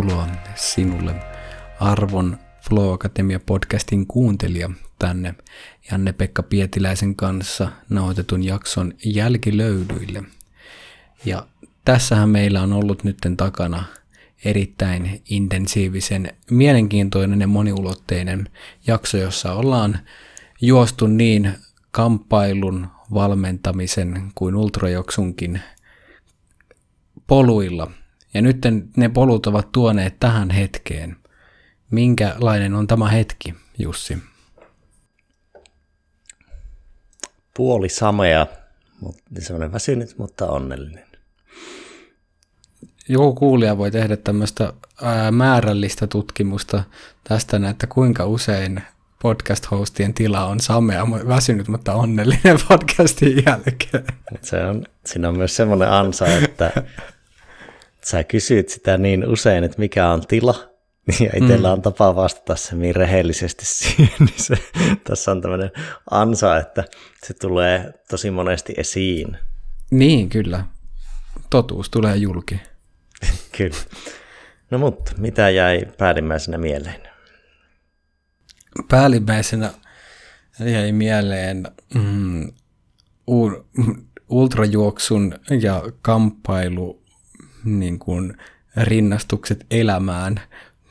tervetuloa sinulle arvon Flow Akatemia podcastin kuuntelija tänne Janne-Pekka Pietiläisen kanssa nauhoitetun jakson jälkilöydyille. Ja tässähän meillä on ollut nytten takana erittäin intensiivisen, mielenkiintoinen ja moniulotteinen jakso, jossa ollaan juostu niin kamppailun, valmentamisen kuin ultrajoksunkin poluilla. Ja nyt ne polut ovat tuoneet tähän hetkeen. Minkälainen on tämä hetki, Jussi? Puoli samea, mutta semmoinen väsynyt, mutta onnellinen. Joku kuulija voi tehdä tämmöistä ää, määrällistä tutkimusta tästä, että kuinka usein podcast-hostien tila on samea, väsynyt, mutta onnellinen podcastin jälkeen. Se on, siinä on myös semmoinen ansa, että sä kysyt sitä niin usein, että mikä on tila, ja itsellä mm. on tapa vastata se niin rehellisesti siihen, niin se, tässä on tämmöinen ansa, että se tulee tosi monesti esiin. Niin, kyllä. Totuus tulee julki. kyllä. No mutta, mitä jäi päällimmäisenä mieleen? Päällimmäisenä jäi mieleen mm, ultrajuoksun ja kamppailu niin kuin rinnastukset elämään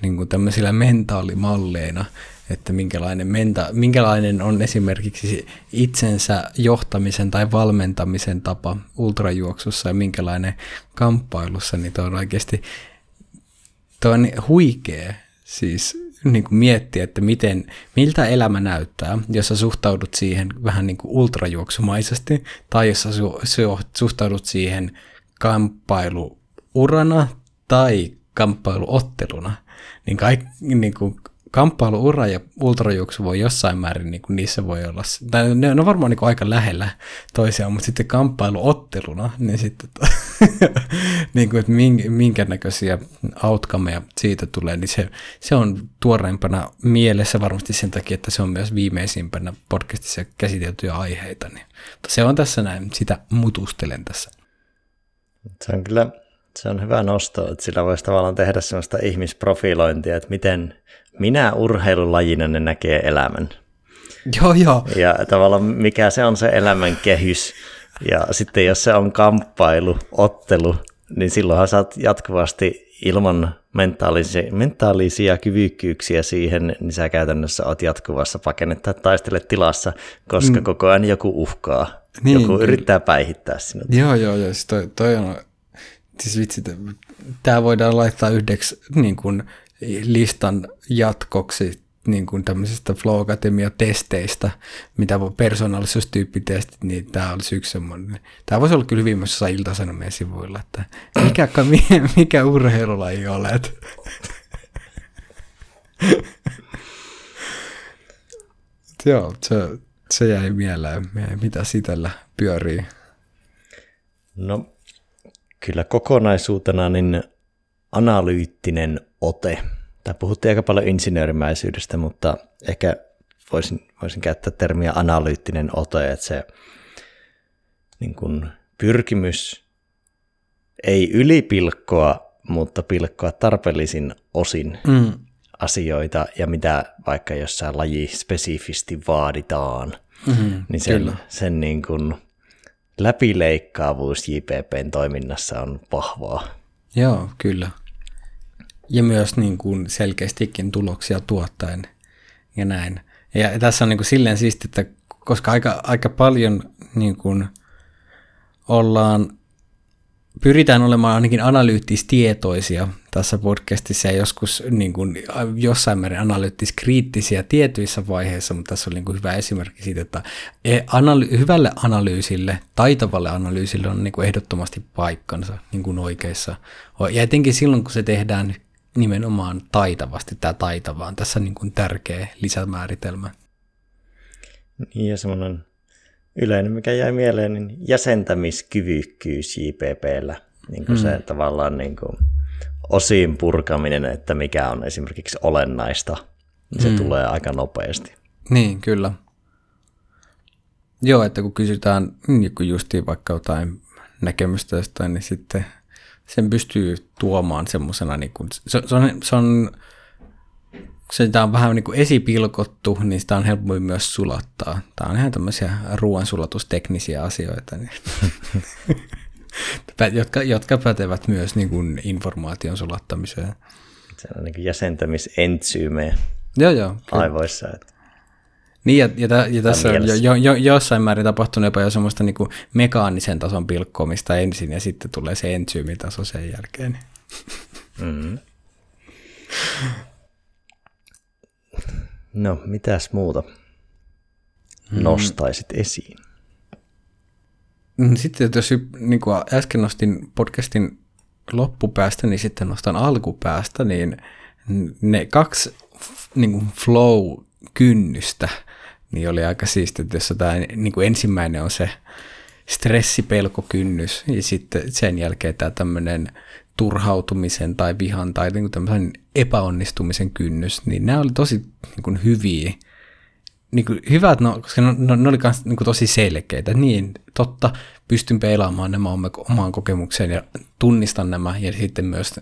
niin kuin tämmöisillä mentaalimalleina, että minkälainen, menta, minkälainen on esimerkiksi itsensä johtamisen tai valmentamisen tapa ultrajuoksussa ja minkälainen kamppailussa, niin tuo on oikeasti tuo on huikea siis niin kuin miettiä, että miten, miltä elämä näyttää, jos sä suhtaudut siihen vähän niin kuin ultrajuoksumaisesti, tai jos sä su, su, suhtaudut siihen kamppailuurana tai kamppailuotteluna, niin, kaikki, niin kuin kamppailuura ja ultrajuoksu voi jossain määrin, niin kuin niissä voi olla, tai ne on varmaan niin kuin aika lähellä toisiaan, mutta sitten kamppailuotteluna, niin sitten, niin kuin, että minkä näköisiä outcomeja siitä tulee, niin se, se on tuoreimpana mielessä varmasti sen takia, että se on myös viimeisimpänä podcastissa käsiteltyjä aiheita, niin, mutta se on tässä näin, sitä mutustelen tässä. Se on kyllä se on hyvä nosto, että sillä voisi tavallaan tehdä sellaista ihmisprofilointia, että miten minä urheilulajina ne näkee elämän. Joo, joo. Ja tavallaan mikä se on se elämän kehys. Ja sitten jos se on kamppailu, ottelu, niin silloinhan saat jatkuvasti ilman mentaalisia, mentaalisia kyvykkyyksiä siihen, niin sä käytännössä oot jatkuvassa pakennetta taistele tilassa, koska mm. koko ajan joku uhkaa. Niin, joku yrittää päihittää sinut. Joo, joo, joo. Siis toi, toi on siis vitsi, tämä voidaan laittaa yhdeksi niin kuin, listan jatkoksi niin kuin tämmöisistä Flow Academia-testeistä, mitä persoonallisuustyyppitestit, niin tämä olisi yksi semmoinen. Tämä voisi olla kyllä viimeisessä iltasanomien sivuilla, että mikä, mikä urheilulaji olet. Joo, se, se jäi mieleen, mitä sitellä pyörii. No, kyllä kokonaisuutena niin analyyttinen ote. Tämä puhuttiin aika paljon insinöörimäisyydestä, mutta ehkä voisin, voisin käyttää termiä analyyttinen ote, että se niin kuin pyrkimys ei ylipilkkoa, mutta pilkkoa tarpeellisin osin mm. asioita ja mitä vaikka jossain laji spesifisti vaaditaan, mm-hmm, niin sen, sen niin kuin läpileikkaavuus JPPn toiminnassa on vahvaa. Joo, kyllä. Ja myös niin kuin selkeästikin tuloksia tuottaen ja näin. Ja tässä on niin kuin silleen siisti, että koska aika, aika paljon niin kuin ollaan pyritään olemaan ainakin analyyttis-tietoisia tässä podcastissa ja joskus niin kuin, jossain määrin analyyttis-kriittisiä tietyissä vaiheissa, mutta tässä oli niin kuin hyvä esimerkki siitä, että e, analy- hyvälle analyysille, taitavalle analyysille on niin kuin ehdottomasti paikkansa niin kuin oikeissa. Ja etenkin silloin, kun se tehdään nimenomaan taitavasti, tämä taitava on tässä niin kuin tärkeä lisämääritelmä. Niin ja semmoinen yleinen, mikä jäi mieleen, niin jäsentämiskyvykkyys JPPllä. Niin kuin mm. se tavallaan niin kuin osin purkaminen, että mikä on esimerkiksi olennaista, niin se mm. tulee aika nopeasti. Niin, kyllä. Joo, että kun kysytään niin kun justiin vaikka jotain näkemystä jostain, niin sitten sen pystyy tuomaan semmoisena, niin kuin, se, se, on, se on sitä on vähän niin kuin esipilkottu, niin sitä on helpompi myös sulattaa. Tämä on ihan tämmöisiä ruoansulatusteknisiä asioita, niin jotka, jotka pätevät myös niin kuin informaation sulattamiseen. Se on niin kuin jäsentämisentsyymeja joo, joo, aivoissa. Että. Niin, ja, ja, ja tässä on jo, jo, jo, jossain määrin tapahtunut jopa jo semmoista niin kuin mekaanisen tason pilkkomista ensin, ja sitten tulee se entsyymitaso sen jälkeen. Mm-hmm. No, mitäs muuta mm. nostaisit esiin? Mm, sitten jos niin kuin äsken nostin podcastin loppupäästä, niin sitten nostan alkupäästä, niin ne kaksi niin kuin flow-kynnystä, niin oli aika siistiä, että jos tämä niin kuin ensimmäinen on se stressipelkokynnys, ja sitten sen jälkeen tämä tämmöinen turhautumisen tai vihan tai niin tämmöisen epäonnistumisen kynnys, niin nämä oli tosi niin kuin hyviä. Niin kuin hyvät, no, koska ne, ne, ne oli myös niin kuin tosi selkeitä. Niin, totta, pystyn peilaamaan nämä omaan kokemukseen ja tunnistan nämä ja sitten myös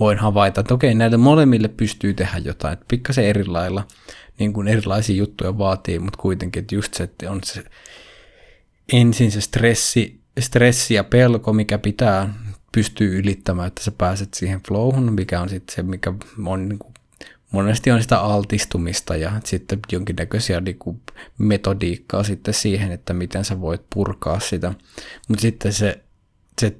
voin havaita, että okei, näille molemmille pystyy tehdä jotain, että pikkasen eri lailla, niin kuin erilaisia juttuja vaatii, mutta kuitenkin, että just se, että on se ensin se stressi, stressi ja pelko, mikä pitää pystyy ylittämään, että sä pääset siihen flowhun, mikä on sitten se, mikä on niin kuin, monesti on sitä altistumista ja sitten jonkinnäköisiä niin kuin, metodiikkaa sitten siihen, että miten sä voit purkaa sitä. Mutta sitten se, se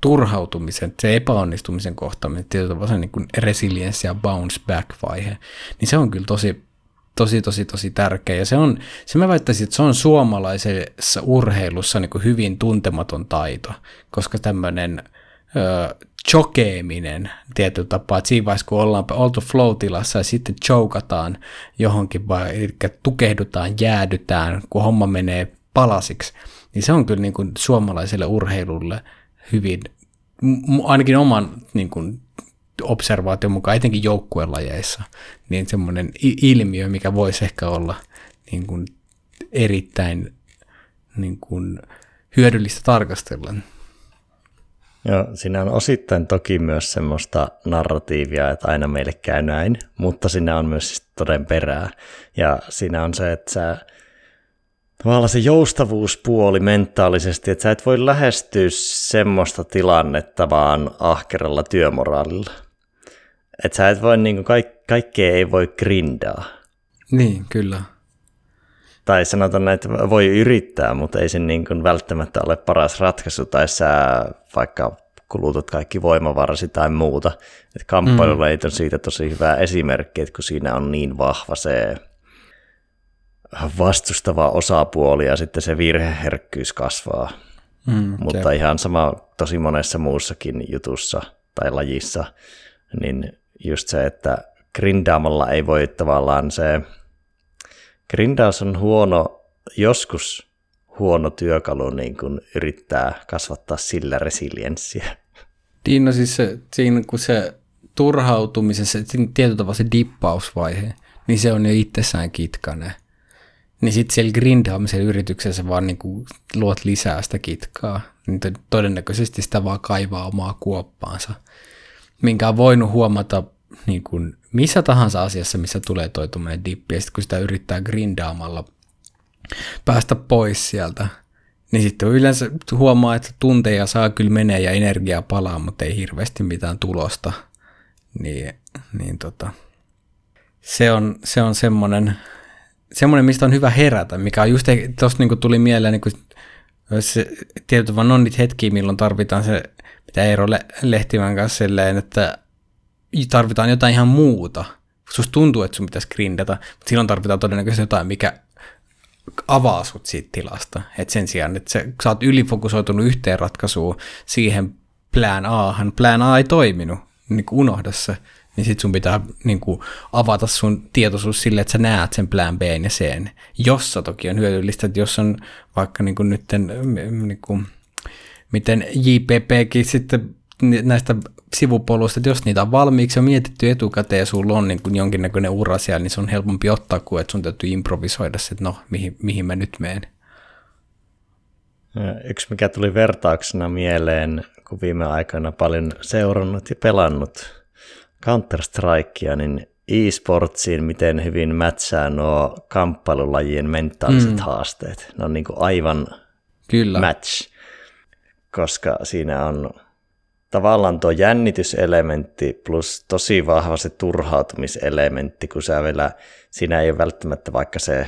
turhautumisen, se epäonnistumisen kohtaaminen, tietyllä se niin kuin resilience ja bounce back vaihe, niin se on kyllä tosi, tosi, tosi, tosi tärkeä. Ja se on, se mä väittäisin, että se on suomalaisessa urheilussa niin kuin hyvin tuntematon taito, koska tämmöinen chokeeminen tietyllä tapaa, että siinä vaiheessa kun ollaan oltu flow-tilassa ja sitten chokataan johonkin, vai, eli tukehdutaan, jäädytään, kun homma menee palasiksi, niin se on kyllä niin kuin suomalaiselle urheilulle hyvin, ainakin oman niin kuin, observaation mukaan, etenkin joukkuelajeissa, niin semmoinen ilmiö, mikä voisi ehkä olla niin kuin, erittäin niin kuin, hyödyllistä tarkastella. Joo, siinä on osittain toki myös semmoista narratiivia, että aina meille käy näin, mutta siinä on myös siis toden perää. Ja siinä on se, että sä, tavallaan se joustavuuspuoli mentaalisesti, että sä et voi lähestyä semmoista tilannetta vaan ahkeralla työmoraalilla. Että sä et voi, niin kuin, kaik- kaikkea ei voi grindaa. Niin, kyllä. Tai sanotaan, että voi yrittää, mutta ei se niin kuin välttämättä ole paras ratkaisu, tai sä vaikka kulutat kaikki voimavarasi tai muuta. Että kamppailulajit on siitä tosi hyvä esimerkki, että kun siinä on niin vahva se vastustava osapuoli ja sitten se virheherkkyys kasvaa. Mm, Mutta se. ihan sama tosi monessa muussakin jutussa tai lajissa, niin just se, että grindaamalla ei voi tavallaan se Grindaus on huono, joskus huono työkalu niin kun yrittää kasvattaa sillä resilienssiä. Niin, no siis se, siinä kun se turhautumisessa, tietyllä tavalla se dippausvaihe, niin se on jo itsessään kitkane. Niin sitten siellä grindaamisen yrityksessä vaan niin kuin luot lisää sitä kitkaa, niin todennäköisesti sitä vaan kaivaa omaa kuoppaansa, minkä on voinut huomata niin kuin missä tahansa asiassa, missä tulee toi dippi, ja sitten kun sitä yrittää grindaamalla päästä pois sieltä, niin sitten yleensä huomaa, että tunteja saa kyllä menee ja energiaa palaa, mutta ei hirveästi mitään tulosta. Niin, niin tota, se on, se on semmoinen, semmoinen, mistä on hyvä herätä, mikä on just, tuosta niin tuli mieleen, niin kuin, se, tietysti vaan on niitä hetkiä, milloin tarvitaan se, mitä Eero Lehtimän kanssa silleen, että tarvitaan jotain ihan muuta. Susta tuntuu, että sun pitäisi grindata, mutta silloin tarvitaan todennäköisesti jotain, mikä avaa sut siitä tilasta. Et sen sijaan, että sä, sä oot ylifokusoitunut yhteen ratkaisuun siihen plan A, plan A ei toiminut, niin kuin unohda se, niin sit sun pitää niin kuin, avata sun tietoisuus sille, että sä näet sen plan B ja C, jossa toki on hyödyllistä, että jos on vaikka niin kuin nytten, niin kuin, miten JPPkin sitten näistä sivupoluista, että jos niitä on valmiiksi jo mietitty etukäteen ja sulla on niin kuin jonkinnäköinen ura siellä, niin se on helpompi ottaa kuin että sun täytyy improvisoida se, että no, mihin, mihin mä nyt menen. Yksi, mikä tuli vertauksena mieleen, kun viime aikoina paljon seurannut ja pelannut Counter-Strikea, niin e-sportsiin, miten hyvin mätsää nuo kamppailulajien mentaaliset mm. haasteet. Ne on niin kuin aivan Kyllä. match, koska siinä on tavallaan tuo jännityselementti plus tosi vahva se turhautumiselementti, kun sä vielä, siinä ei ole välttämättä vaikka se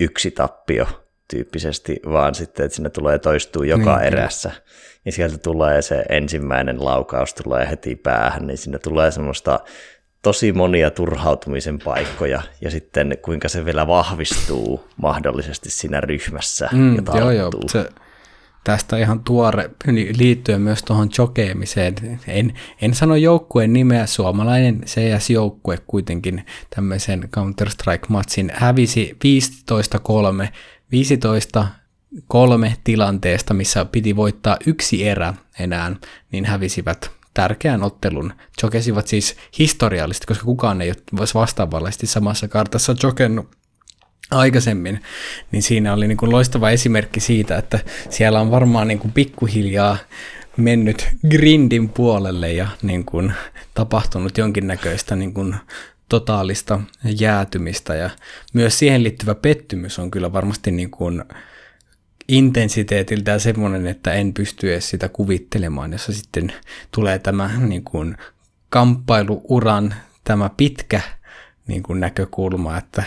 yksi tappio tyyppisesti, vaan sitten, että sinne tulee toistuu joka niin, erässä. Kyllä. Ja sieltä tulee se ensimmäinen laukaus tulee heti päähän, niin sinne tulee semmoista tosi monia turhautumisen paikkoja ja sitten kuinka se vielä vahvistuu mahdollisesti siinä ryhmässä mm, ja Joo, joo, se, tästä ihan tuore liittyen myös tuohon jokeemiseen. En, en sano joukkueen nimeä, suomalainen CS-joukkue kuitenkin tämmöisen Counter-Strike-matsin hävisi 15-3, 15 kolme tilanteesta, missä piti voittaa yksi erä enää, niin hävisivät tärkeän ottelun. Jokesivat siis historiallisesti, koska kukaan ei ole vastaavallisesti samassa kartassa jokennut aikaisemmin, niin siinä oli niin kuin loistava esimerkki siitä, että siellä on varmaan niin kuin pikkuhiljaa mennyt grindin puolelle ja niin kuin tapahtunut jonkinnäköistä niin kuin totaalista jäätymistä. Ja myös siihen liittyvä pettymys on kyllä varmasti niin kuin intensiteetiltään semmoinen, että en pysty edes sitä kuvittelemaan, jossa sitten tulee tämä niin kuin kamppailuuran tämä pitkä niin kuin näkökulma, että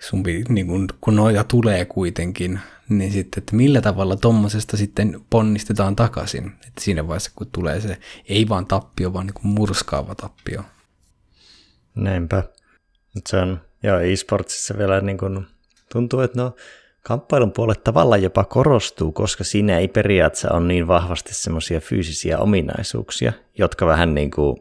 sun, niin kuin, kun noita tulee kuitenkin, niin sitten, että millä tavalla tuommoisesta sitten ponnistetaan takaisin. Että siinä vaiheessa, kun tulee se ei vaan tappio, vaan niin murskaava tappio. Näinpä. Se on, joo, e-sportsissa vielä niin kuin, tuntuu, että no, kamppailun puolet tavallaan jopa korostuu, koska siinä ei periaatteessa ole niin vahvasti semmoisia fyysisiä ominaisuuksia, jotka vähän niin kuin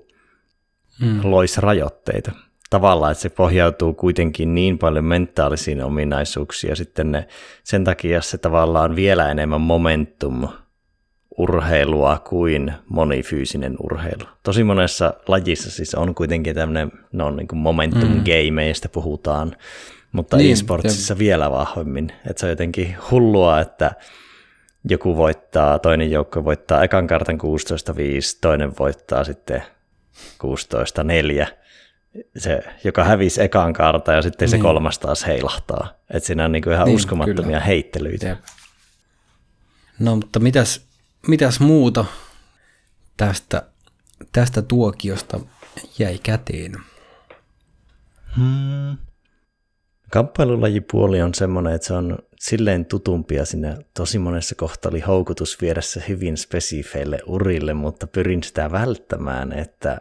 mm. lois rajoitteita. Tavallaan, että se pohjautuu kuitenkin niin paljon mentaalisiin ominaisuuksiin ja sitten ne, sen takia se tavallaan vielä enemmän momentum urheilua kuin monifyysinen urheilu. Tosi monessa lajissa siis on kuitenkin tämmöinen no, niin kuin momentum mm. game, josta puhutaan, mutta niin, e-sportsissa ja... vielä vahvemmin. Että se on jotenkin hullua, että joku voittaa, toinen joukko voittaa ekan kartan 16-5, toinen voittaa sitten 16-4, se, joka hävisi ekan kartan ja sitten niin. se kolmas taas heilahtaa. Että siinä on niinku ihan niin, uskomattomia kyllä. heittelyitä. Jep. No mutta mitäs, mitäs muuta tästä, tästä tuokiosta jäi käteen? Hmm. Kamppailulajipuoli on semmoinen, että se on silleen tutumpia sinne. Tosi monessa kohtaa oli houkutus viedä se hyvin spesifeille urille, mutta pyrin sitä välttämään, että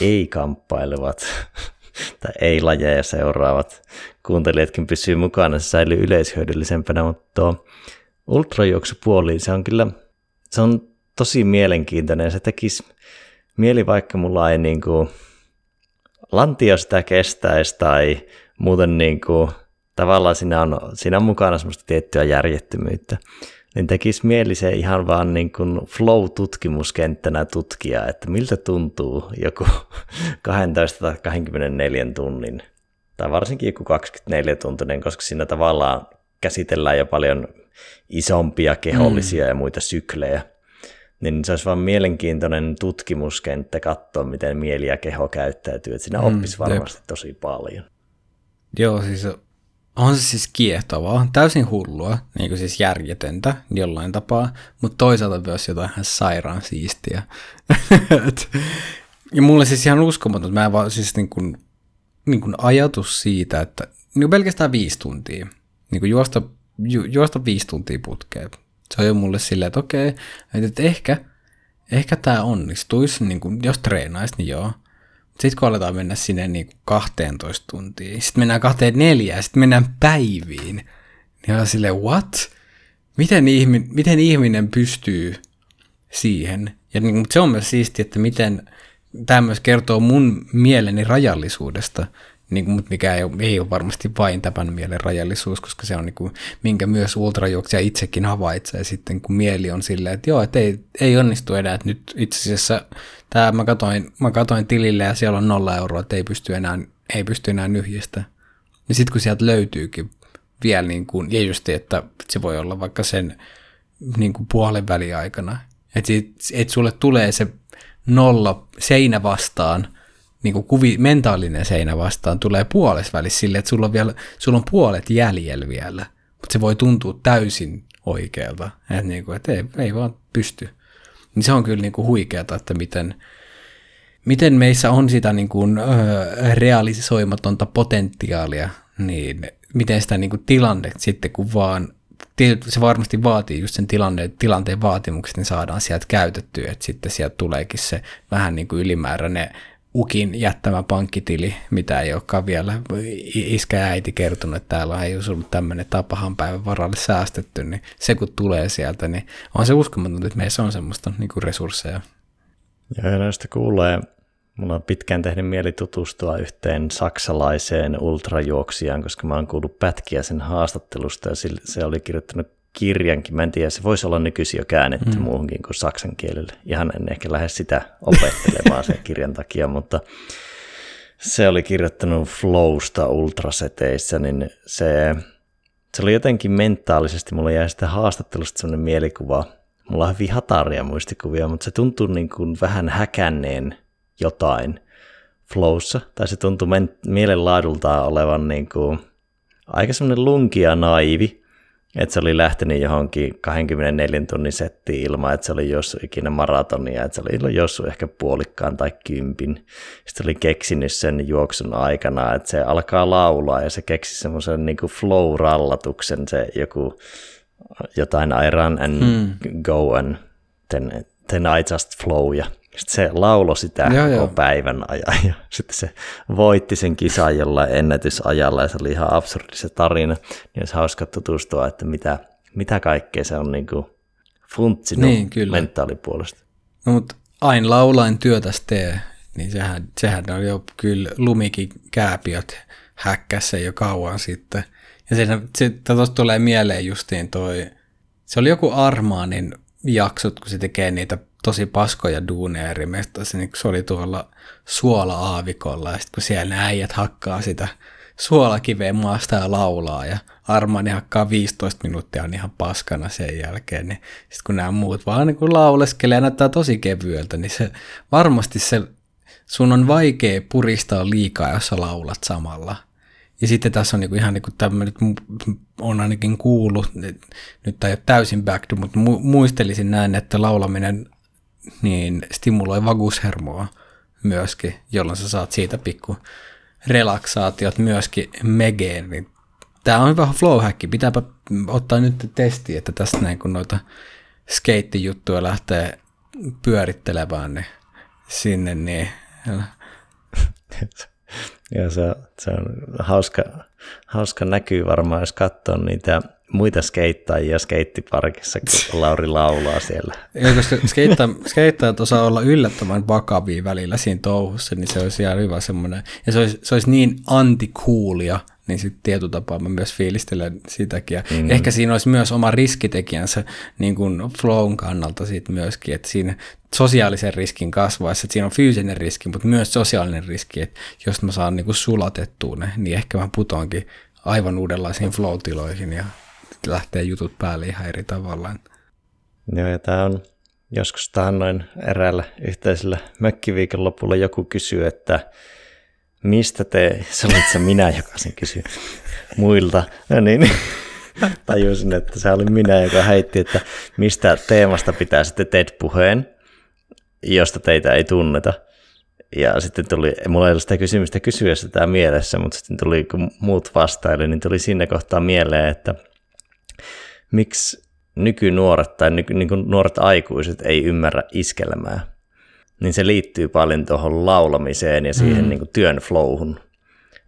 ei-kamppailevat tai ei-lajeja seuraavat kuuntelijatkin pysyy mukana, se säilyy yleishyödyllisempänä, mutta tuo ultrajuoksupuoli, se on kyllä, se on tosi mielenkiintoinen. Se tekisi mieli, vaikka mulla ei niin kuin lantio sitä kestäisi tai muuten niin kuin, tavallaan siinä on, siinä on mukana semmoista tiettyä järjettömyyttä, niin tekisi mieli se ihan vaan niin kuin flow-tutkimuskenttänä tutkia, että miltä tuntuu joku 12 tai 24 tunnin, tai varsinkin joku 24 tuntinen, koska siinä tavallaan käsitellään jo paljon isompia kehollisia mm. ja muita syklejä, niin se olisi vaan mielenkiintoinen tutkimuskenttä katsoa, miten mieli ja keho käyttäytyy, että siinä mm, oppisi varmasti jep. tosi paljon. Joo, siis on se siis kiehtovaa, täysin hullua, niin kuin siis järjetöntä jollain tapaa, mutta toisaalta myös jotain ihan sairaan siistiä. ja mulle siis ihan uskomaton, mä vaan siis niin kuin, niin kuin ajatus siitä, että niin kuin pelkästään viisi tuntia, niin kuin juosta, ju, juosta viisi tuntia putkeen. Se on jo mulle silleen, että okei, että ehkä, ehkä tämä onnistuisi, niin kuin, jos treenaisi, niin joo. Sitten kun aletaan mennä sinne niin 12 tuntiin, sitten mennään kahteen neljään, sitten mennään päiviin, niin on silleen, what? Miten, ihmi, miten ihminen pystyy siihen? Ja niin, se on myös siistiä, että miten tämä myös kertoo mun mieleni rajallisuudesta, niin kuin, mutta mikä ei ole, ei ole varmasti vain tämän mielen rajallisuus, koska se on niin kuin, minkä myös ultrajuoksija itsekin havaitsee sitten, kun mieli on silleen, että joo, että ei, ei onnistu enää, että nyt itse asiassa tämä mä katoin, mä katoin tilille ja siellä on nolla euroa, että ei pysty enää, ei pysty enää nyhjistä. Niin sitten kun sieltä löytyykin vielä niin kuin, ja just että se voi olla vaikka sen niin kuin puolen väliaikana, Että et sulle tulee se nolla seinä vastaan, niin kuin kuvi, mentaalinen seinä vastaan, tulee puolessa välissä silleen, että sulla on, vielä, sulla on puolet jäljellä vielä, mutta se voi tuntua täysin oikealta, että, niin kuin, että ei, ei vaan pysty. Niin se on kyllä niin kuin huikeata, että miten, miten meissä on sitä niin kuin, ö, realisoimatonta potentiaalia, niin miten sitä niin kuin tilanne sitten, kun vaan se varmasti vaatii just sen tilanne, tilanteen vaatimukset, niin saadaan sieltä käytettyä, että sitten sieltä tuleekin se vähän niin kuin ylimääräinen ukin jättämä pankkitili, mitä ei olekaan vielä iskä ja äiti kertonut, että täällä ei olisi ollut tämmöinen tapahan päivän varalle säästetty, niin se kun tulee sieltä, niin on se uskomaton, että meissä on semmoista niin kuin resursseja. Ja näistä kuulee, mulla on pitkään tehnyt mieli tutustua yhteen saksalaiseen ultrajuoksijaan, koska mä oon kuullut pätkiä sen haastattelusta ja se oli kirjoittanut kirjankin. Mä en tiedä, se voisi olla nykyisin jo käännetty mm. muuhunkin kuin saksan kielelle. Ihan en ehkä lähde sitä opettelemaan sen kirjan takia, mutta se oli kirjoittanut Flowsta ultraseteissä, niin se, se oli jotenkin mentaalisesti, mulla jäi sitä haastattelusta sellainen mielikuva, mulla on hyvin hataria muistikuvia, mutta se tuntuu niin kuin vähän häkänneen jotain flowssa, tai se tuntuu men- mielenlaadultaan olevan niin kuin aika semmoinen lunkia naivi, että se oli lähtenyt johonkin 24 tunnin settiin ilman, että se oli jossain ikinä maratonia, että se oli jossain ehkä puolikkaan tai kympin. Sitten oli keksinyt sen juoksun aikana, että se alkaa laulaa ja se keksi semmoisen niin flow-rallatuksen, se joku jotain I run and hmm. go and then, then I just flow ja sitten se laulo sitä joo, joo. päivän ajan ja sitten se voitti sen kisan jollain ennätysajalla ja se oli ihan absurdi se tarina. Niin olisi hauska tutustua, että mitä, mitä kaikkea se on niin kuin funtsinut niin, kyllä. mentaalipuolesta. No, mutta aina laulain työtäs tee, niin sehän, sehän on jo kyllä lumikin kääpiöt häkkässä jo kauan sitten. Ja se, se tuosta tulee mieleen justiin toi, se oli joku Armaanin jaksot, kun se tekee niitä tosi paskoja duuneja eri mestoissa, niin se oli tuolla suola-aavikolla, ja sitten kun siellä ne äijät hakkaa sitä suolakiveen maasta ja laulaa, ja Armani hakkaa 15 minuuttia on ihan paskana sen jälkeen, niin sitten kun nämä muut vaan niin kun lauleskelee ja näyttää tosi kevyeltä, niin se varmasti se, sun on vaikea puristaa liikaa, jos sä laulat samalla. Ja sitten tässä on niinku ihan niinku tämmöinen, on ainakin kuullut, nyt tämä ei ole täysin back to, mutta muistelisin näin, että laulaminen niin stimuloi vagushermoa myöskin, jolloin sä saat siitä pikku relaksaatiot myöskin megeen. Niin tämä on hyvä flow hack. Pitääpä ottaa nyt testi, että tästä näin kun noita skeittijuttuja lähtee pyörittelemään niin sinne, niin ja se, se on hauska, hauska näkyy varmaan, jos katsoo niitä muita skeittajia skeittiparkissa, kun Lauri laulaa siellä. Joo, koska skeitta, skeittajat osaa olla yllättävän vakavia välillä siinä touhussa, niin se olisi ihan hyvä semmoinen. Ja se olisi, se olisi niin antikuulia, niin sitten tietyllä tapaa mä myös fiilistelen sitäkin. Ja mm. Ehkä siinä olisi myös oma riskitekijänsä niin kuin flown kannalta siitä myöskin, että siinä sosiaalisen riskin kasvaessa, että siinä on fyysinen riski, mutta myös sosiaalinen riski, että jos mä saan niin kuin sulatettua ne, niin ehkä mä putoankin aivan uudenlaisiin flow-tiloihin ja lähtee jutut päälle ihan eri tavalla. Joo, ja tämä on joskus noin eräällä yhteisellä mökkiviikonlopulla joku kysyy, että mistä te, se olit se minä, joka sen kysyi muilta, no niin, tajusin, että se oli minä, joka heitti, että mistä teemasta pitää sitten TED-puheen, josta teitä ei tunneta. Ja sitten tuli, mulla ei ollut sitä kysymystä kysyä sitä mielessä, mutta sitten tuli, kun muut vastaili, niin tuli siinä kohtaa mieleen, että miksi nykynuoret tai nyky, niin nuoret aikuiset ei ymmärrä iskelmää, niin se liittyy paljon tuohon laulamiseen ja siihen mm. niin kuin työn flowhun.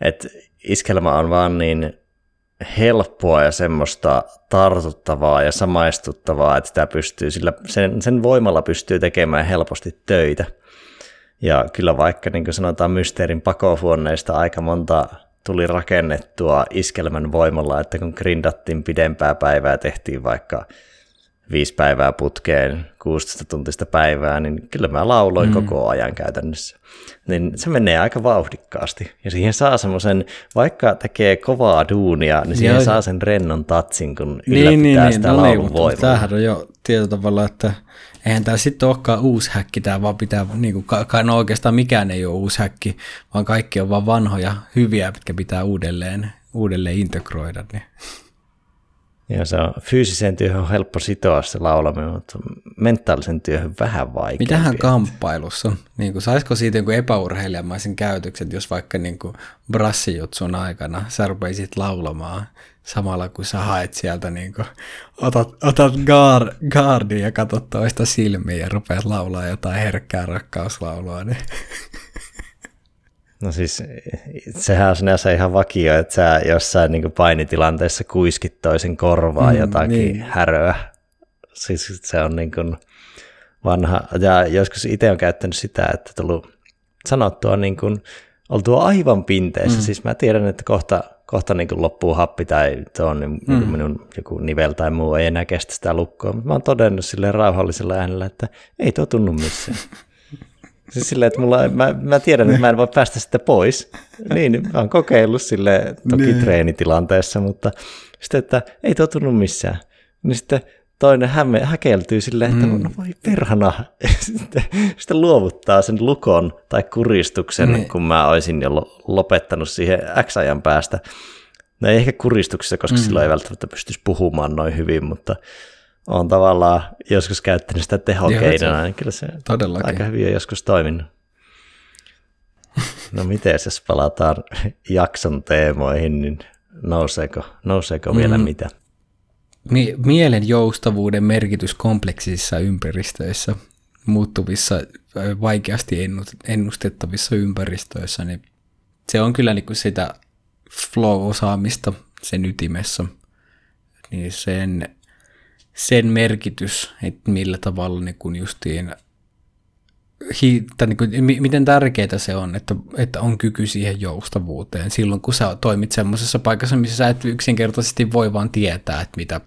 Et iskelmä on vaan niin helppoa ja semmoista tartuttavaa ja samaistuttavaa, että sitä pystyy, sillä sen, sen voimalla pystyy tekemään helposti töitä. Ja kyllä vaikka niin kuin sanotaan Mysteerin pakohuoneista aika monta tuli rakennettua iskelmän voimalla, että kun grindattiin pidempää päivää, tehtiin vaikka viisi päivää putkeen, 16 tuntista päivää, niin kyllä mä lauloin mm. koko ajan käytännössä. Niin se menee aika vauhdikkaasti. Ja siihen saa semmoisen, vaikka tekee kovaa duunia, niin siihen Joo. saa sen rennon tatsin, kun niin, ylläpitää niin, sitä niin, no niin, laulun niin, voimalla. Tämähän on jo tietyllä tavalla, että eihän tämä sitten olekaan uusi häkki, tämä vaan pitää, niin kuin, no oikeastaan mikään ei ole uusi häkki, vaan kaikki on vaan vanhoja, hyviä, mitkä pitää uudelleen, uudelleen integroida. Niin. Ja se on fyysiseen työhön on helppo sitoa se laulaminen, mutta mentaalisen työhön vähän vaikeampi. Mitähän kamppailussa? Niin kuin, saisiko siitä joku epäurheilijamaisen käytöksen, jos vaikka niin kuin brassijutsun aikana sä rupeisit laulamaan samalla kun sä haet sieltä, niin kuin, otat, otat guard, guardin ja katsot toista silmiä ja rupeat laulaa jotain herkkää rakkauslaulua, niin No siis sehän on sinänsä ihan vakio, että sä jossain niin painitilanteessa kuiskit toisen korvaa mm, jotakin niin. häröä. Siis se on niin kuin vanha, ja joskus itse on käyttänyt sitä, että tullut sanottua niin kuin, oltua aivan pinteessä. Mm. Siis mä tiedän, että kohta, kohta niin kuin loppuu happi tai on niin, mm. minun joku nivel tai muu ei enää kestä sitä lukkoa. Mutta mä oon todennut silleen rauhallisella äänellä, että ei tuo tunnu missään. Siis silleen, että mulla, mä, mä tiedän, että mä en voi päästä sitä pois. Niin, mä oon kokeillut sille toki niin. treenitilanteessa, mutta sitten, että ei totunut missään. Niin sitten toinen hämme, häkeltyy silleen, että mm. no voi perhana. sitten, sitten luovuttaa sen lukon tai kuristuksen, niin. kun mä olisin jo lopettanut siihen X-ajan päästä. No ei ehkä kuristuksessa, koska mm. silloin ei välttämättä pystyisi puhumaan noin hyvin, mutta on tavallaan joskus käyttänyt sitä tehokeinona, niin kyllä se Todellakin. aika hyvin on joskus toiminut. No miten jos palataan jakson teemoihin, niin nouseeko, nouseeko vielä mm. mitä? Mielen joustavuuden merkitys kompleksisissa ympäristöissä, muuttuvissa, vaikeasti ennustettavissa ympäristöissä, niin se on kyllä niin kuin sitä flow-osaamista sen ytimessä. Niin sen sen merkitys, että millä tavalla niin kuin justiin, hi, tai niin kuin, miten tärkeää se on, että, että on kyky siihen joustavuuteen silloin, kun sä toimit semmoisessa paikassa, missä sä et yksinkertaisesti voi vaan tietää, että mitä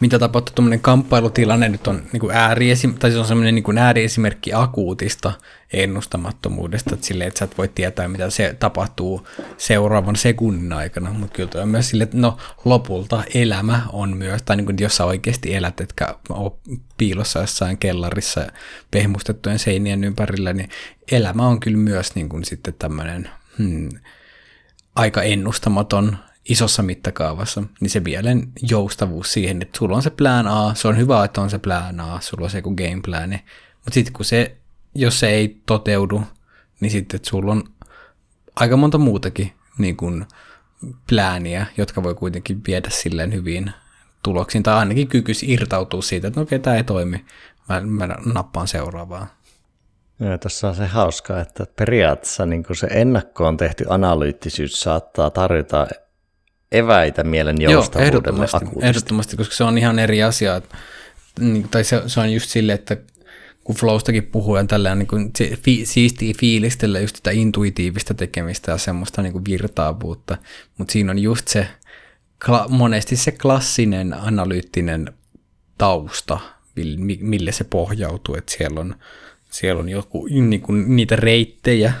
mitä tapahtuu, tuommoinen kamppailutilanne nyt on niin kuin ääriesim- tai se on semmoinen niin ääriesimerkki akuutista ennustamattomuudesta, että silleen, että sä et voi tietää, mitä se tapahtuu seuraavan sekunnin aikana, mutta kyllä on myös silleen, että no lopulta elämä on myös, tai niin kuin jos sä oikeasti elät, etkä ole piilossa jossain kellarissa pehmustettujen seinien ympärillä, niin elämä on kyllä myös niin kuin sitten tämmöinen hmm, aika ennustamaton isossa mittakaavassa, niin se mielen joustavuus siihen, että sulla on se plan A, se on hyvä, että on se plan A, sulla on se joku game plan, mutta sitten kun se, jos se ei toteudu, niin sitten sulla on aika monta muutakin niin kuin plääniä, jotka voi kuitenkin viedä silleen hyvin tuloksiin, tai ainakin kykyisi irtautua siitä, että no okei, tämä ei toimi, mä, mä nappaan seuraavaa. Ja tuossa on se hauska, että periaatteessa niin se ennakkoon tehty analyyttisyys saattaa tarjota eväitä mielen joustavuudelle Joo, ehdottomasti, ehdottomasti, koska se on ihan eri asia. Niin, tai se, se on just sille, että kun flowstakin puhuu ja tällä niin kuin fi, siistiä fiilistellä just sitä intuitiivista tekemistä ja semmoista niin kuin virtaavuutta, mutta siinä on just se monesti se klassinen analyyttinen tausta, mille se pohjautuu, että siellä on, siellä on joku, niin kuin niitä reittejä,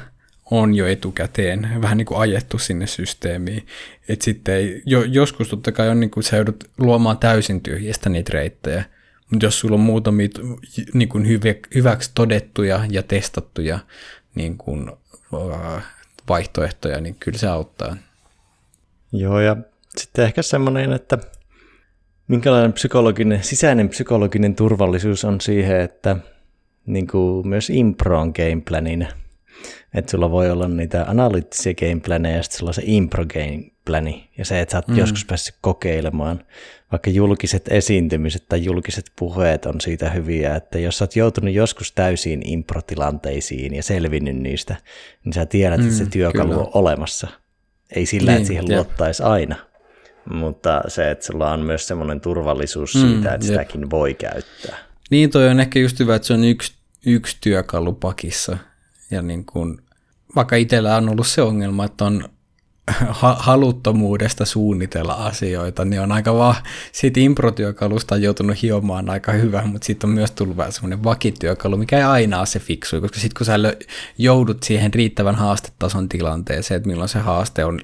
on jo etukäteen vähän niin kuin ajettu sinne systeemiin. Että sitten ei, jo, joskus totta kai on niin kuin, sä joudut luomaan täysin tyhjästä niitä reittejä, mutta jos sulla on muutamia niin kuin hyvä, hyväksi todettuja ja testattuja niin kuin, vaihtoehtoja, niin kyllä se auttaa. Joo, ja sitten ehkä semmoinen, että minkälainen psykologinen, sisäinen psykologinen turvallisuus on siihen, että niin kuin myös impro on gameplanin että sulla voi olla niitä analyyttisiä gameplaneja ja sitten sulla on se impro gameplani ja se, että sä oot mm. joskus päässyt kokeilemaan. Vaikka julkiset esiintymiset tai julkiset puheet on siitä hyviä, että jos sä oot joutunut joskus täysiin improtilanteisiin ja selvinnyt niistä, niin sä tiedät, että se mm, työkalu kyllä. on olemassa. Ei sillä, niin, että siihen luottaisi aina, mutta se, että sulla on myös semmoinen turvallisuus mm, siitä, että jep. sitäkin voi käyttää. Niin toi on ehkä just hyvä, että se on yksi, yksi työkalu pakissa, ja niin kuin, vaikka itsellä on ollut se ongelma, että on haluttomuudesta suunnitella asioita, niin on aika vaan siitä improtyökalusta on joutunut hiomaan aika hyvä, mutta sitten on myös tullut vähän semmoinen vakityökalu, mikä ei aina ole se fiksu, koska sitten kun sä joudut siihen riittävän haastetason tilanteeseen, että milloin se haaste on,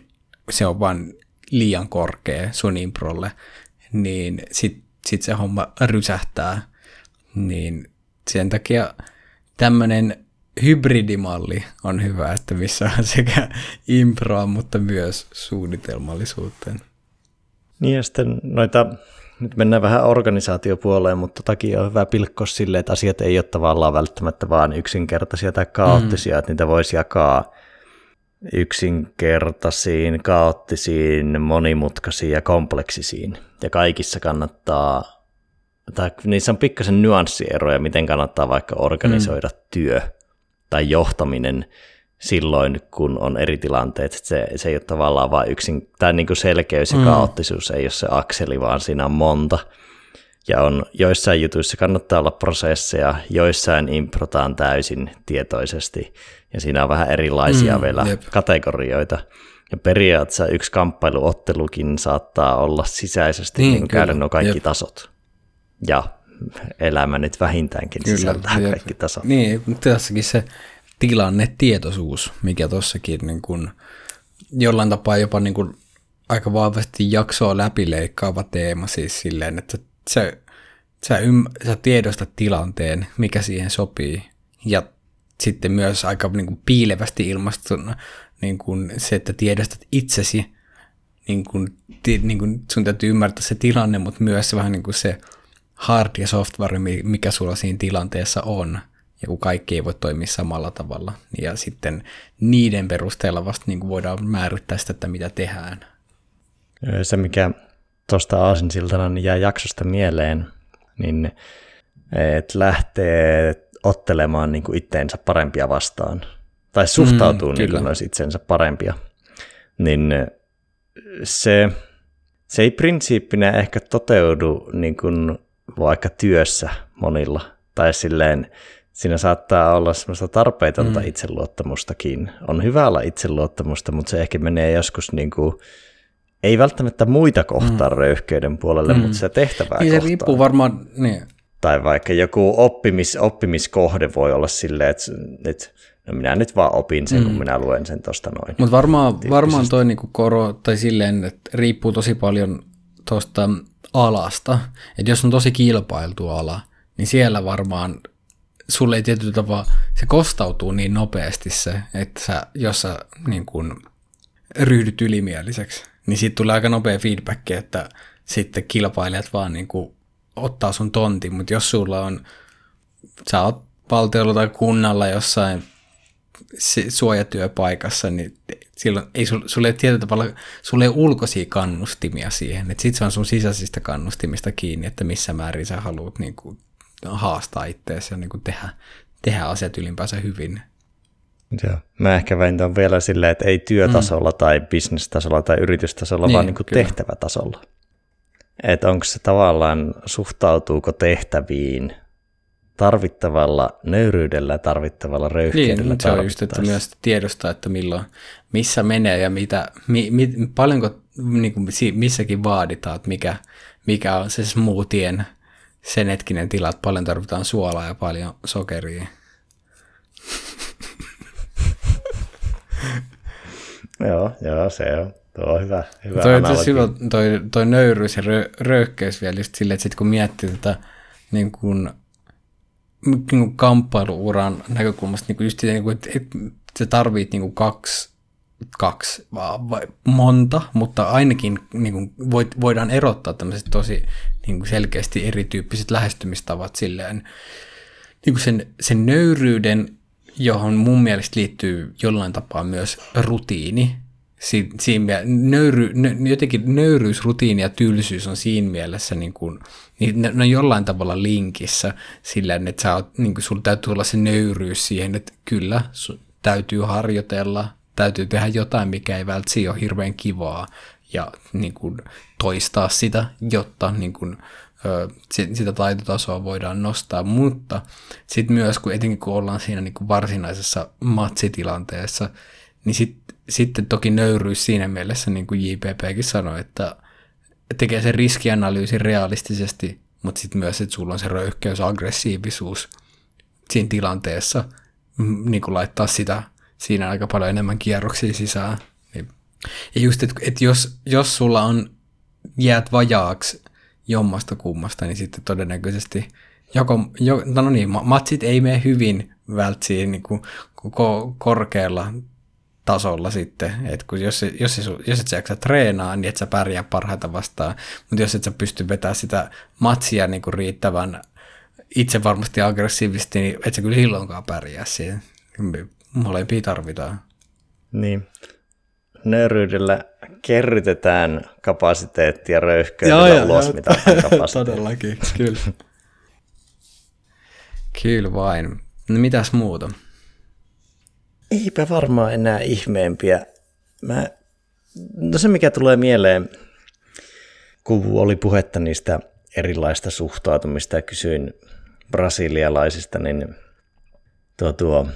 se on vain liian korkea sun improlle, niin sitten sitten se homma rysähtää. Niin sen takia tämmöinen hybridimalli on hyvä, että missä on sekä improa, mutta myös suunnitelmallisuuteen. Niin ja sitten noita, nyt mennään vähän organisaatiopuoleen, mutta takia on hyvä pilkkoa sille, että asiat ei ole tavallaan välttämättä vaan yksinkertaisia tai kaoottisia, mm. että niitä voisi jakaa yksinkertaisiin, kaoottisiin, monimutkaisiin ja kompleksisiin. Ja kaikissa kannattaa, tai niissä on pikkasen nyanssieroja, miten kannattaa vaikka organisoida mm. työ tai johtaminen silloin, kun on eri tilanteet. Se, se ei ole tavallaan vain yksin, tai niin kuin selkeys ja mm. kaoottisuus ei ole se akseli, vaan siinä on monta. Ja on, joissain jutuissa kannattaa olla prosesseja, joissain improtaan täysin tietoisesti, ja siinä on vähän erilaisia mm, vielä jep. kategorioita. Ja periaatteessa yksi kamppailuottelukin saattaa olla sisäisesti niin, niin käydä nuo kaikki jep. tasot. Ja elämä nyt vähintäänkin kyllä, sisältää jep. kaikki tasot. Niin, tässäkin se tilannetietoisuus, mikä tuossakin niin kun, jollain tapaa jopa niin kun, aika vahvasti jaksoa läpileikkaava teema siis silleen, että se, sä, ym, sä tiedostat tilanteen, mikä siihen sopii, ja sitten myös aika niin kuin piilevästi ilmastuna niin kuin se, että tiedostat itsesi, niin kuin, ti, niin kuin sun täytyy ymmärtää se tilanne, mutta myös vähän niin kuin se hard ja software, mikä sulla siinä tilanteessa on, ja kun kaikki ei voi toimia samalla tavalla, ja sitten niiden perusteella vasta niin kuin voidaan määrittää sitä, että mitä tehdään. Se, mikä tuosta aasinsiltana niin jää jaksosta mieleen, niin että lähtee ottelemaan niin kuin itteensä parempia vastaan, tai suhtautuu mm, niin kuin itsensä parempia, niin se, se ei prinsiippinä ehkä toteudu niin kuin vaikka työssä monilla, tai silleen siinä saattaa olla semmoista tarpeetonta mm. itseluottamustakin. On hyvä olla itseluottamusta, mutta se ehkä menee joskus niin kuin, ei välttämättä muita kohtaan mm. röyhkeyden puolelle, mm. mutta se tehtävää niin kohtaan. Se riippuu varmaan, niin, tai vaikka joku oppimis, oppimiskohde voi olla silleen, että, että no minä nyt vaan opin sen, mm. kun minä luen sen tuosta noin. Mutta varmaan, varmaan toi niinku koro, tai silleen, että riippuu tosi paljon tuosta alasta. Että jos on tosi kilpailtu ala, niin siellä varmaan sulle ei tietyllä tavalla, se kostautuu niin nopeasti se, että sä, jos sä niin kun, ryhdyt ylimieliseksi, niin siitä tulee aika nopea feedback, että sitten kilpailijat vaan niin kuin ottaa sun tontin, mutta jos sulla on, sä oot valtiolla tai kunnalla jossain suojatyöpaikassa, niin silloin ei sul, sulle ei tietyllä tavalla, sulle ei ulkoisia kannustimia siihen, että sit se on sun sisäisistä kannustimista kiinni, että missä määrin sä haluat niin kuin, haastaa itseäsi ja niin kuin tehdä, tehdä asiat ylipäänsä hyvin. Joo. Mä ehkä väintän vielä silleen, että ei työtasolla mm. tai bisnestasolla tai yritystasolla, niin, vaan niin kuin tehtävätasolla. Että onko se tavallaan, suhtautuuko tehtäviin tarvittavalla nöyryydellä, tarvittavalla röyhkeydellä niin, se on just, että myös tiedostaa, että milloin, missä menee ja mitä, mi, mi, paljonko niin kuin, missäkin vaaditaan, että mikä, mikä on se smoothien sen hetkinen tila, että paljon tarvitaan suolaa ja paljon sokeria. joo, joo, se on. Tuo on hyvä, hyvä toi, hyvä, toi, toi nöyryys ja rö, röyhkeys vielä just silleen, että sit kun miettii tätä niin kuin, niin kamppailuuran näkökulmasta, niin kuin just niin kuin, että, että se tarvitsee niin kuin kaksi, kaksi vai monta, mutta ainakin niin kuin voit, voidaan erottaa tämmöiset tosi niin kuin selkeästi erityyppiset lähestymistavat silleen, niin kuin sen, sen nöyryyden, johon mun mielestä liittyy jollain tapaa myös rutiini, si, siinä, nöyry, nö, jotenkin nöyryys, rutiini ja tylsyys on siinä mielessä, niin kuin, niin ne, ne on jollain tavalla linkissä sillä, että sä oot, niin kuin, sulla täytyy olla se nöyryys siihen, että kyllä, su, täytyy harjoitella, täytyy tehdä jotain, mikä ei välttämättä ole hirveän kivaa, ja niin kuin, toistaa sitä, jotta niin kuin, sitä taitotasoa voidaan nostaa, mutta sitten myös, kun etenkin kun ollaan siinä niin kuin varsinaisessa matsitilanteessa, niin sit, sitten toki nöyryys siinä mielessä, niin kuin JPPkin sanoi, että tekee sen riskianalyysin realistisesti, mutta sitten myös, että sulla on se röyhkeys, aggressiivisuus siinä tilanteessa, niin kuin laittaa sitä siinä aika paljon enemmän kierroksia sisään. Niin. Ja just, että, että jos, jos sulla on, jäät vajaaksi jommasta kummasta, niin sitten todennäköisesti joko, jo, no niin, matsit ei mene hyvin vältsiin niin kuin koko korkealla tasolla sitten, että kun jos, jos, jos et sä jaksa treenaa, niin et sä pärjää parhaita vastaan, mutta jos et sä pysty vetämään sitä matsia niin kuin riittävän itse varmasti aggressiivisesti, niin et sä kyllä silloinkaan pärjää siihen. Molempia tarvitaan. Niin. Nöyryydellä kerrytetään kapasiteettia röyhköydellä ulos, mitä kapasiteettia. Todellakin, kyllä. kyllä vain. No mitäs muuta? Eipä varmaan enää ihmeempiä. Mä, no se mikä tulee mieleen, kun oli puhetta niistä erilaista suhtautumista ja kysyin brasilialaisista, niin tuo, tuo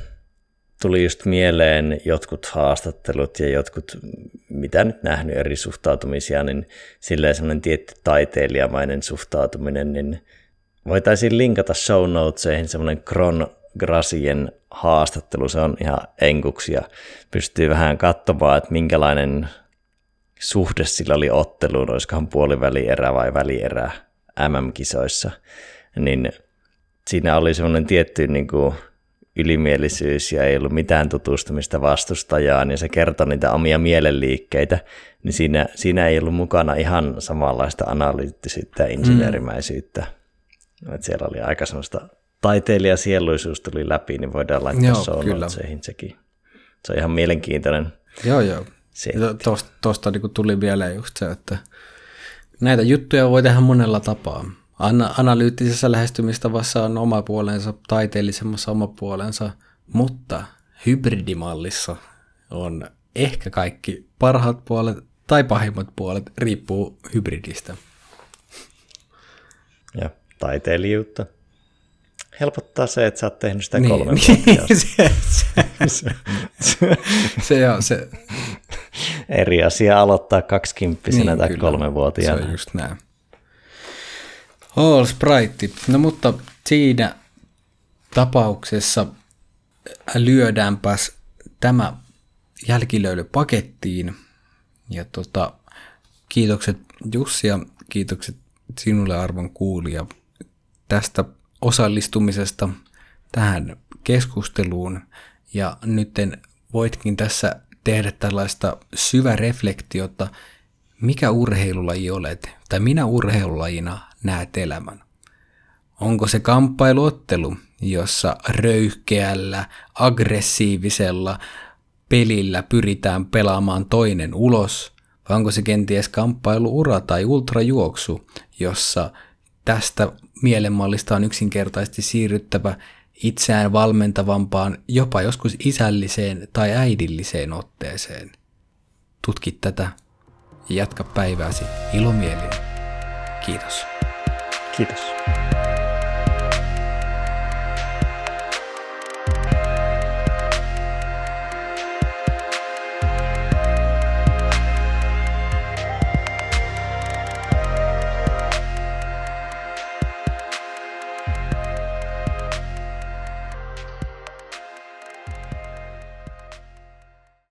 tuli just mieleen jotkut haastattelut ja jotkut, mitä nyt nähnyt eri suhtautumisia, niin silleen semmoinen tietty taiteilijamainen suhtautuminen, niin voitaisiin linkata show notesihin semmoinen Kron Grasien haastattelu, se on ihan enkuksi ja pystyy vähän katsomaan, että minkälainen suhde sillä oli otteluun, olisikohan puolivälierä vai välierä MM-kisoissa, niin siinä oli semmoinen tietty niin kuin, ylimielisyys ja ei ollut mitään tutustumista vastustajaan. Ja se kertoi niitä omia mielenliikkeitä, niin siinä, siinä ei ollut mukana ihan samanlaista analyyttisyyttä ja insinöörimäisyyttä. Mm. Että siellä oli aika semmoista taiteilijasieluisuus tuli läpi, niin voidaan laittaa show sekin. Se on ihan mielenkiintoinen. Joo, joo. Tuosta, tuosta niin tuli mieleen just se, että näitä juttuja voi tehdä monella tapaa. Ana- analyyttisessä lähestymistavassa on oma puolensa, taiteellisemmassa oma puolensa, mutta hybridimallissa on ehkä kaikki parhaat puolet tai pahimmat puolet, riippuu hybridistä. Ja taiteilijuutta helpottaa se, että sä oot tehnyt sitä niin, kolme niin, se, se, se, se, on se. Eri asia aloittaa kaksikymppisenä niin, tai kolmevuotiaana. Se on just näin. All Sprite. No mutta siinä tapauksessa lyödäänpäs tämä jälkilöily pakettiin. Ja tota, kiitokset Jussi ja kiitokset sinulle arvon kuulija tästä osallistumisesta tähän keskusteluun. Ja nytten voitkin tässä tehdä tällaista syväreflektiota, mikä urheilulaji olet, tai minä urheilulajina näet elämän. Onko se kamppailuottelu, jossa röyhkeällä, aggressiivisella pelillä pyritään pelaamaan toinen ulos, vai onko se kenties kamppailuura tai ultrajuoksu, jossa tästä mielenmallista on yksinkertaisesti siirryttävä itseään valmentavampaan, jopa joskus isälliseen tai äidilliseen otteeseen. Tutki tätä ja jatka päivääsi ilomielin. Kiitos. Kiitos.